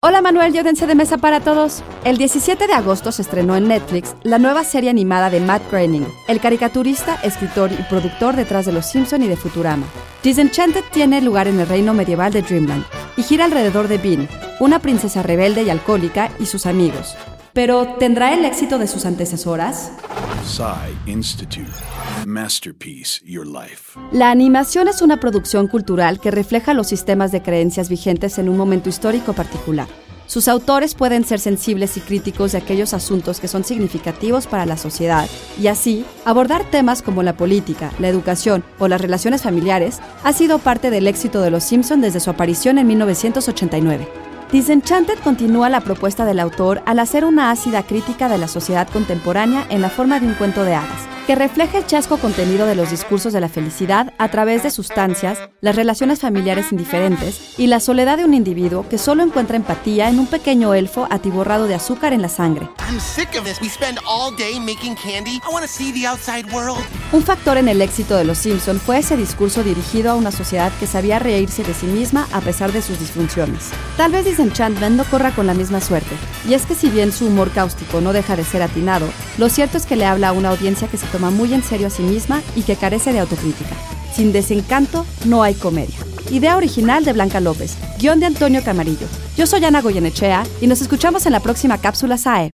Hola Manuel, llévense de mesa para todos. El 17 de agosto se estrenó en Netflix la nueva serie animada de Matt Groening, el caricaturista, escritor y productor detrás de Los Simpson y de Futurama. Disenchanted tiene lugar en el reino medieval de Dreamland y gira alrededor de Bean, una princesa rebelde y alcohólica, y sus amigos. Pero, ¿tendrá el éxito de sus antecesoras? Institute. Masterpiece Your Life. La animación es una producción cultural que refleja los sistemas de creencias vigentes en un momento histórico particular. Sus autores pueden ser sensibles y críticos de aquellos asuntos que son significativos para la sociedad y así abordar temas como la política, la educación o las relaciones familiares ha sido parte del éxito de Los Simpson desde su aparición en 1989. Disenchanted continúa la propuesta del autor al hacer una ácida crítica de la sociedad contemporánea en la forma de un cuento de hadas, que refleja el chasco contenido de los discursos de la felicidad a través de sustancias, las relaciones familiares indiferentes y la soledad de un individuo que solo encuentra empatía en un pequeño elfo atiborrado de azúcar en la sangre. Un factor en el éxito de Los Simpson fue ese discurso dirigido a una sociedad que sabía reírse de sí misma a pesar de sus disfunciones. Tal vez Disenchantment no corra con la misma suerte, y es que si bien su humor cáustico no deja de ser atinado, lo cierto es que le habla a una audiencia que se toma muy en serio a sí misma y que carece de autocrítica. Sin desencanto no hay comedia. Idea original de Blanca López, guion de Antonio Camarillo. Yo soy Ana Goyenechea y nos escuchamos en la próxima cápsula SAE.